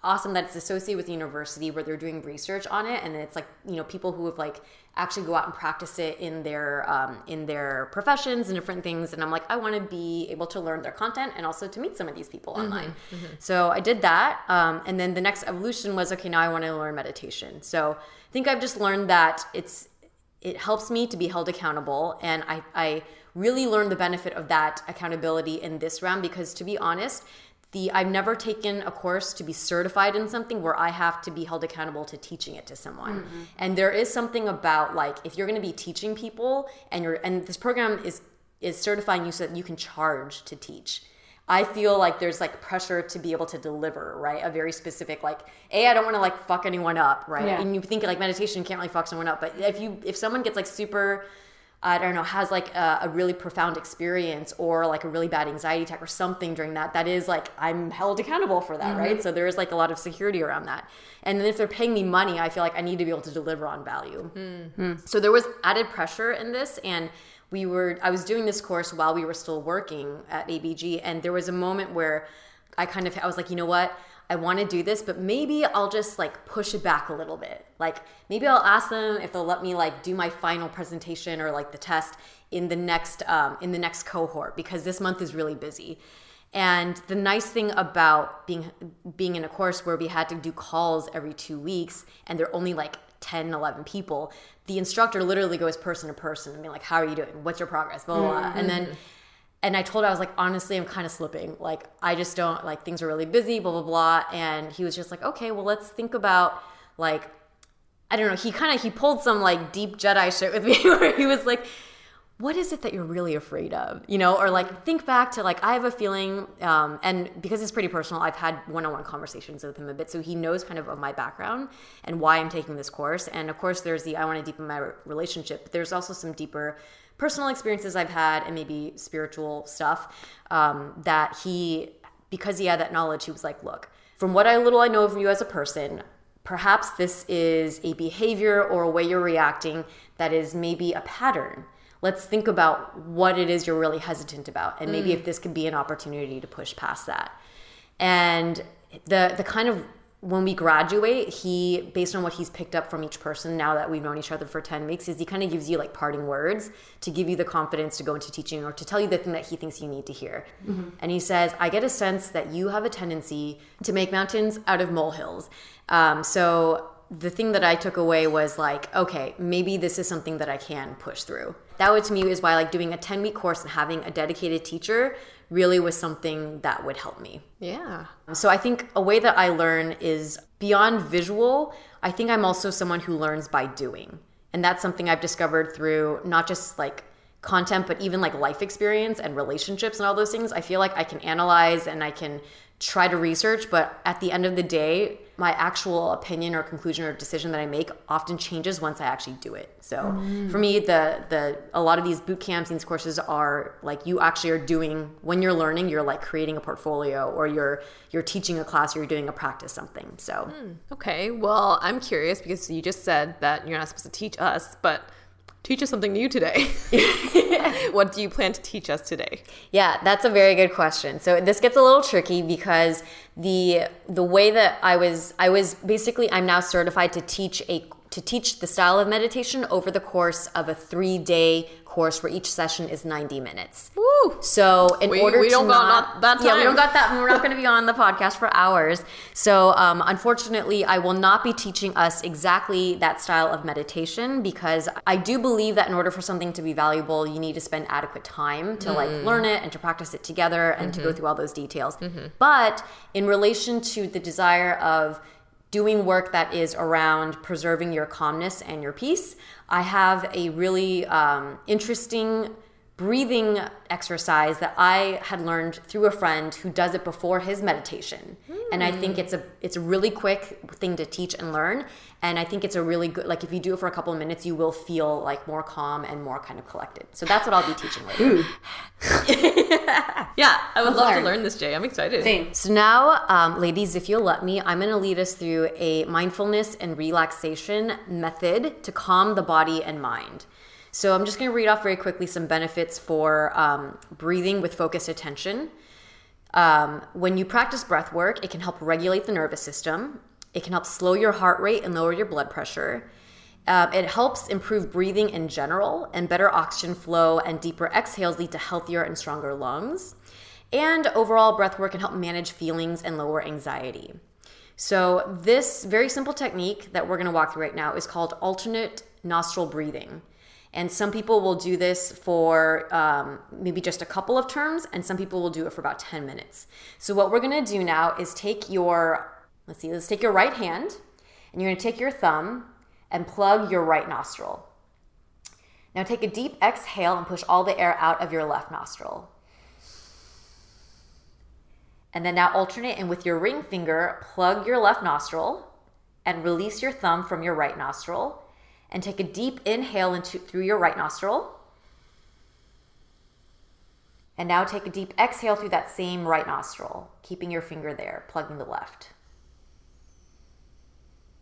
awesome that it's associated with the university where they're doing research on it and it's like you know people who have like actually go out and practice it in their um, in their professions and different things. And i'm like i want to be able to learn their content and also to meet some of these people mm-hmm, online. mm-hmm. so i did that um, and then the next evolution was okay now i want to learn meditation. So i think i've just learned that it's it helps me to be held accountable. And i i really learned the benefit of that accountability in this round because to be honest the I've never taken a course to be certified in something where I have to be held accountable to teaching it to someone. Mm-hmm. And there is something about like if you're going to be teaching people and you're and this program is is certifying you so that you can charge to teach. I feel like there's like pressure to be able to deliver, right? A very specific like, a I don't want to like fuck anyone up, right? Yeah. And you think like meditation can't really fuck someone up, but if you if someone gets like super I don't know, has like a, a, really profound experience or like a really bad anxiety attack or something during that, that is like, I'm held accountable for that, mm-hmm. right? So there is like a lot of security around that. And then if they're paying me money, I feel like I need to be able to deliver on value. Mm-hmm. So there was added pressure in this. And we were, I was doing this course while we were still working at ABG. And there was a moment where I kind of, I was like, you know what? I want to do this, but maybe I'll just like push it back a little bit. Like maybe I'll ask them if they'll let me like do my final presentation or like the test in the next um, in the next cohort because this month is really busy. And the nice thing about being being in a course where we had to do calls every two weeks and they're only like 10, 11 people, the instructor literally goes person to person and be like, how are you doing? What's your progress? Blah, blah, blah. Mm-hmm. And then and I told her, I was like, honestly, I'm kind of slipping. Like, I just don't, like, things are really busy, blah, blah, blah. And he was just like, okay, well, let's think about, like, I don't know. He kind of, he pulled some, like, deep Jedi shit with me where he was like, what is it that you're really afraid of you know or like think back to like i have a feeling um, and because it's pretty personal i've had one-on-one conversations with him a bit so he knows kind of of my background and why i'm taking this course and of course there's the i want to deepen my relationship but there's also some deeper personal experiences i've had and maybe spiritual stuff um, that he because he had that knowledge he was like look from what i little i know of you as a person perhaps this is a behavior or a way you're reacting that is maybe a pattern let's think about what it is you're really hesitant about and maybe mm. if this could be an opportunity to push past that and the the kind of when we graduate he based on what he's picked up from each person now that we've known each other for 10 weeks is he kind of gives you like parting words to give you the confidence to go into teaching or to tell you the thing that he thinks you need to hear mm-hmm. and he says i get a sense that you have a tendency to make mountains out of molehills um, so the thing that I took away was like, okay, maybe this is something that I can push through. That would to me is why like doing a 10 week course and having a dedicated teacher really was something that would help me. Yeah. So I think a way that I learn is beyond visual, I think I'm also someone who learns by doing. And that's something I've discovered through not just like content, but even like life experience and relationships and all those things. I feel like I can analyze and I can try to research, but at the end of the day, my actual opinion or conclusion or decision that I make often changes once I actually do it. So mm. for me, the the a lot of these boot camps, these courses are like you actually are doing when you're learning, you're like creating a portfolio or you're you're teaching a class or you're doing a practice something. So mm. okay, well, I'm curious because you just said that you're not supposed to teach us, but teach us something new today. what do you plan to teach us today? Yeah, that's a very good question. So this gets a little tricky because the the way that I was I was basically I'm now certified to teach a to teach the style of meditation over the course of a 3-day course where each session is 90 minutes. Woo! So in we, order we to don't not, got that time. yeah, we don't got that. We're not going to be on the podcast for hours. So um, unfortunately, I will not be teaching us exactly that style of meditation because I do believe that in order for something to be valuable, you need to spend adequate time to mm. like learn it and to practice it together and mm-hmm. to go mm-hmm. through all those details. Mm-hmm. But in relation to the desire of doing work that is around preserving your calmness and your peace. I have a really um, interesting breathing exercise that I had learned through a friend who does it before his meditation. Mm. And I think it's a it's a really quick thing to teach and learn. And I think it's a really good like if you do it for a couple of minutes, you will feel like more calm and more kind of collected. So that's what I'll be teaching later. yeah, I would love learn. to learn this, Jay. I'm excited. Same. So now, um, ladies, if you'll let me, I'm going to lead us through a mindfulness and relaxation method to calm the body and mind. So I'm just going to read off very quickly some benefits for um, breathing with focused attention. Um, when you practice breath work, it can help regulate the nervous system. It can help slow your heart rate and lower your blood pressure. Uh, it helps improve breathing in general, and better oxygen flow and deeper exhales lead to healthier and stronger lungs. And overall, breath work can help manage feelings and lower anxiety. So, this very simple technique that we're to walk through right now is called alternate nostril breathing. And some people will do this for um, maybe just a couple of terms, and some people will do it for about 10 minutes. So, what we're gonna do now is take your, let's see, let's take your right hand, and you're gonna take your thumb and plug your right nostril. Now, take a deep exhale and push all the air out of your left nostril. And then now alternate and with your ring finger, plug your left nostril and release your thumb from your right nostril and take a deep inhale into through your right nostril. And now take a deep exhale through that same right nostril, keeping your finger there, plugging the left.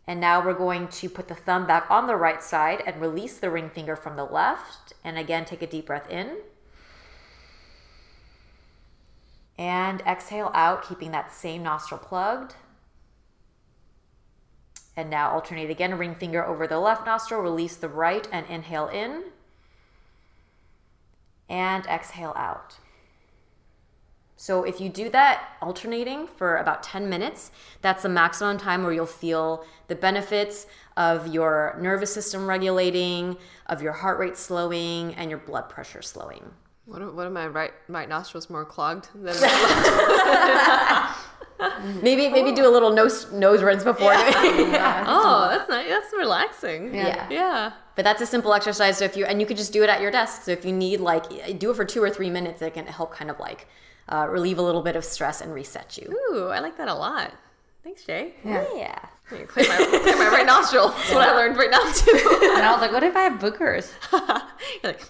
And now we're going to put the thumb back on the right side and release the ring finger from the left. And again, take a deep breath in. And exhale out, keeping that same nostril plugged. And now alternate again, ring finger over the left nostril, release the right, and inhale in. And exhale out. So if you do that alternating for about 10 minutes, that's the maximum time where you'll feel the benefits of your nervous system regulating, of your heart rate slowing, and your blood pressure slowing. What what if my right right nostril's more clogged than Maybe maybe do a little nose nose rinse before. Oh, that's nice. That's relaxing. Yeah. Yeah. But that's a simple exercise. So if you and you could just do it at your desk. So if you need like do it for two or three minutes, it can help kind of like uh, relieve a little bit of stress and reset you. Ooh, I like that a lot. Thanks, Jay. Yeah. Yeah. Clear my, clear my right nostril. That's what I learned right now too. And I was like, what if I have boogers? You're like,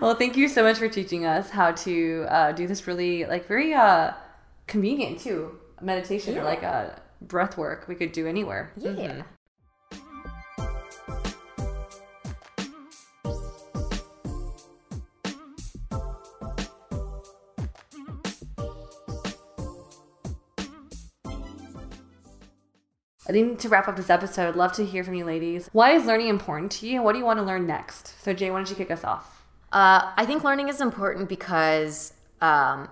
Well, thank you so much for teaching us how to uh, do this really, like, very uh, convenient too meditation or like a breath work we could do anywhere. Yeah. I think to wrap up this episode, I'd love to hear from you ladies. Why is learning important to you? What do you want to learn next? So, Jay, why don't you kick us off? Uh, I think learning is important because um,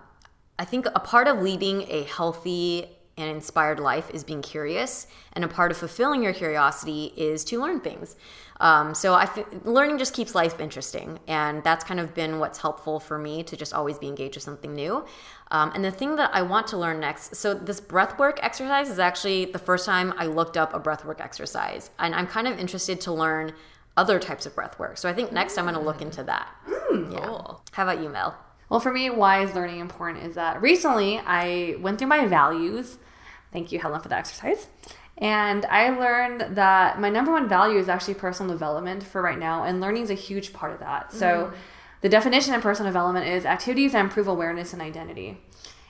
I think a part of leading a healthy and inspired life is being curious, and a part of fulfilling your curiosity is to learn things. Um, so I f- learning just keeps life interesting, and that's kind of been what's helpful for me to just always be engaged with something new. Um, and the thing that I want to learn next, so this breathwork exercise is actually the first time I looked up a breathwork exercise, and I'm kind of interested to learn other types of breathwork. So I think next I'm going to look into that. yeah. Cool. How about you, Mel? Well, for me, why is learning important is that recently I went through my values. Thank you, Helen, for the exercise. And I learned that my number one value is actually personal development for right now, and learning is a huge part of that. So, mm-hmm. the definition of personal development is activities that improve awareness and identity.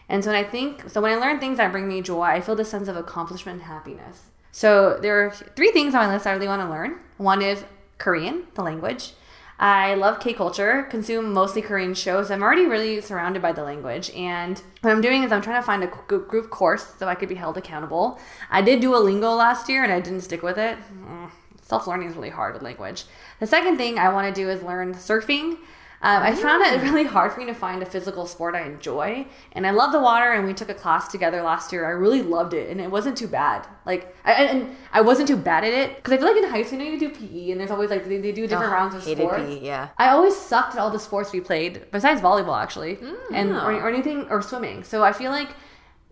And so, when I think, so when I learn things that bring me joy, I feel this sense of accomplishment and happiness. So, there are three things on my list I really want to learn. One is Korean, the language. I love K culture, consume mostly Korean shows. I'm already really surrounded by the language. And what I'm doing is I'm trying to find a group course so I could be held accountable. I did Duolingo last year and I didn't stick with it. Mm, Self learning is really hard with language. The second thing I want to do is learn surfing. Um, I found it really hard for me to find a physical sport I enjoy, and I love the water. And we took a class together last year. I really loved it, and it wasn't too bad. Like, I, and I wasn't too bad at it because I feel like in high school, you know, you do PE, and there's always like they, they do different Oh, rounds of hated sports. PE, yeah. I always sucked at all the sports we played, besides volleyball, actually, Mm, and or, or anything or swimming. So I feel like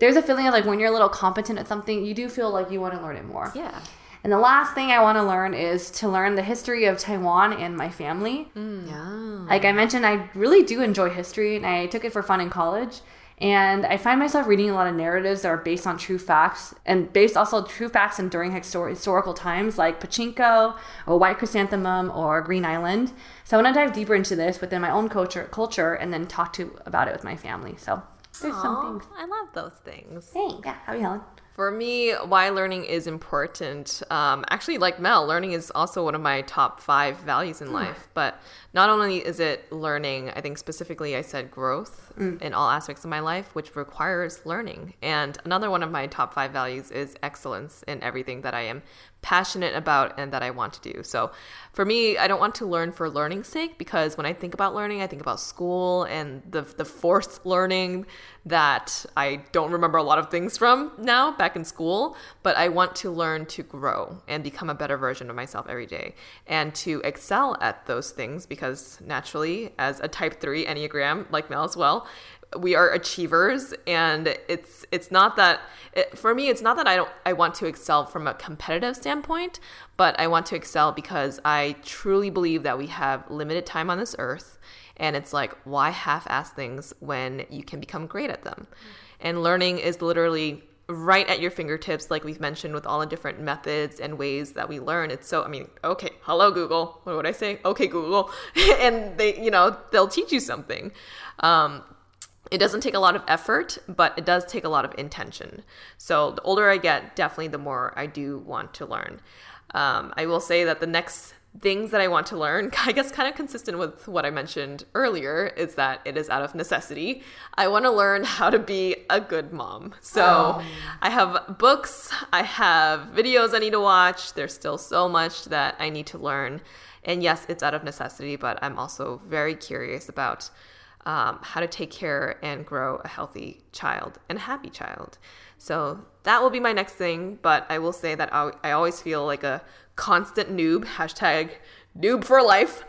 there's a feeling of like when you're a little competent at something, you do feel like you want to learn it more. Yeah. And the last thing I want to learn is to learn the history of Taiwan and my family. Mm. Yeah. Like I mentioned, I really do enjoy history, and I took it for fun in college. And I find myself reading a lot of narratives that are based on true facts and based also true facts and during histor- historical times, like Pachinko or White Chrysanthemum or Green Island. So I want to dive deeper into this within my own culture, culture, and then talk to about it with my family. So there's some things. I love those things. Thanks. yeah, how are you, Helen? For me, why learning is important. Um, actually, like Mel, learning is also one of my top five values in life. But not only is it learning, I think specifically I said growth mm. in all aspects of my life, which requires learning. And another one of my top five values is excellence in everything that I am passionate about and that I want to do. So for me, I don't want to learn for learning's sake because when I think about learning, I think about school and the the forced learning that I don't remember a lot of things from now back in school, but I want to learn to grow and become a better version of myself every day and to excel at those things because naturally as a type 3 enneagram like Mel as well, we are achievers. And it's it's not that it, for me it's not that I don't I want to excel from a competitive standpoint but I want to excel because I truly believe that we have limited time on this earth. And it's like why half-ass things when you can become great at them? And learning is literally right at your fingertips like we've mentioned with all the different methods and ways that we learn. It's so i mean okay hello google. What would i say? Okay google. And they you know they'll teach you something. Um, it doesn't take a lot of effort, but it does take a lot of intention. So the older I get, definitely the more I do want to learn. Um, I will say that the next things that I want to learn, I guess kind of consistent with what I mentioned earlier, is that it is out of necessity. I want to learn how to be a good mom. So I have books, I have videos I need to watch. There's still so much that I need to learn. And yes, it's out of necessity, but I'm also very curious about um, how to take care and grow a healthy child and a happy child. So that will be my next thing. But I will say that I always feel like a constant noob, hashtag noob for life.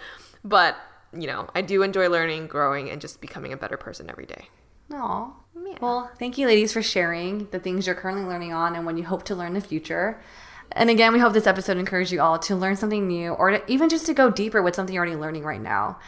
But you know, I do enjoy learning, growing, and just becoming a better person every day. Aw. Well, thank you, ladies, for sharing the things you're currently learning on and what you hope to learn in the future. And again, we hope this episode encouraged you all to learn something new or to, even just to go deeper with something you're already learning right now.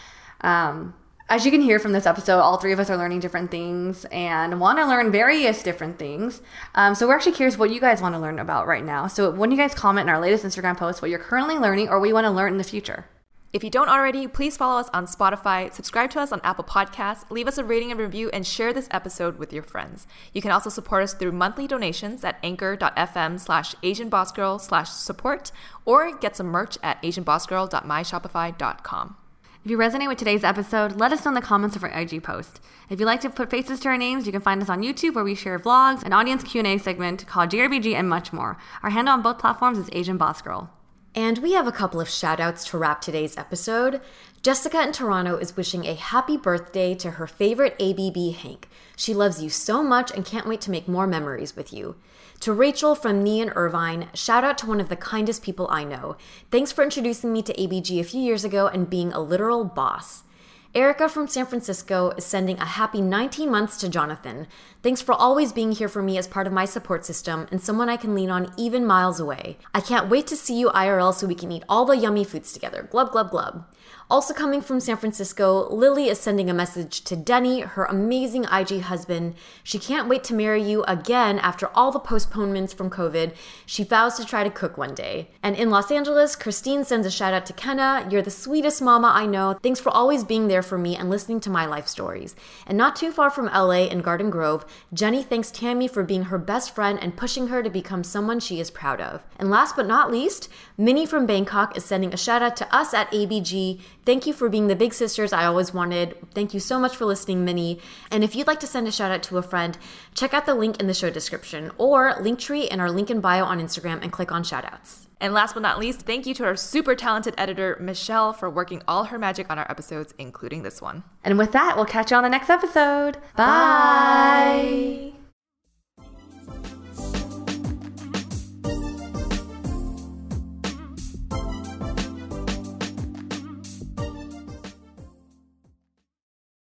Um, as you can hear from this episode, all three of us are learning different things and want to learn various different things. Um, so we're actually curious what you guys want to learn about right now. So when you guys comment in our latest Instagram post what you're currently learning or what you want to learn in the future. If you don't already, please follow us on Spotify, subscribe to us on Apple Podcasts, leave us a rating and review, and share this episode with your friends. You can also support us through monthly donations at anchor.fm slash asianbossgirl slash support or get some merch at asianbossgirl.myshopify.com. If you resonate with today's episode, let us know in the comments of our IG post. If you'd like to put faces to our names, you can find us on YouTube where we share vlogs, an audience Q&A segment called JRBG, and much more. Our handle on both platforms is Asian Boss Girl. And we have a couple of shout outs to wrap today's episode. Jessica in Toronto is wishing a happy birthday to her favorite ABB Hank. She loves you so much and can't wait to make more memories with you. To Rachel from Nee and Irvine, shout out to one of the kindest people I know. Thanks for introducing me to ABG a few years ago and being a literal boss. Erica from San Francisco is sending a happy 19 months to Jonathan. Thanks for always being here for me as part of my support system and someone I can lean on even miles away. I can't wait to see you IRL so we can eat all the yummy foods together. Glub, glub, glub. Also coming from San Francisco, Lily is sending a message to Denny, her amazing IG husband. She can't wait to marry you again after all the postponements from COVID. She vows to try to cook one day. And in Los Angeles, Christine sends a shout out to Kenna. You're the sweetest mama I know. Thanks for always being there for me and listening to my life stories. And not too far from LA in Garden Grove, Jenny thanks Tammy for being her best friend and pushing her to become someone she is proud of. And last but not least, Minnie from Bangkok is sending a shout out to us at ABG. Thank you for being the big sisters I always wanted. Thank you so much for listening, Minnie. And if you'd like to send a shout out to a friend, check out the link in the show description or Linktree in our link in bio on Instagram and click on shoutouts. And last but not least, thank you to our super talented editor, Michelle, for working all her magic on our episodes, including this one. And with that, we'll catch you on the next episode. Bye.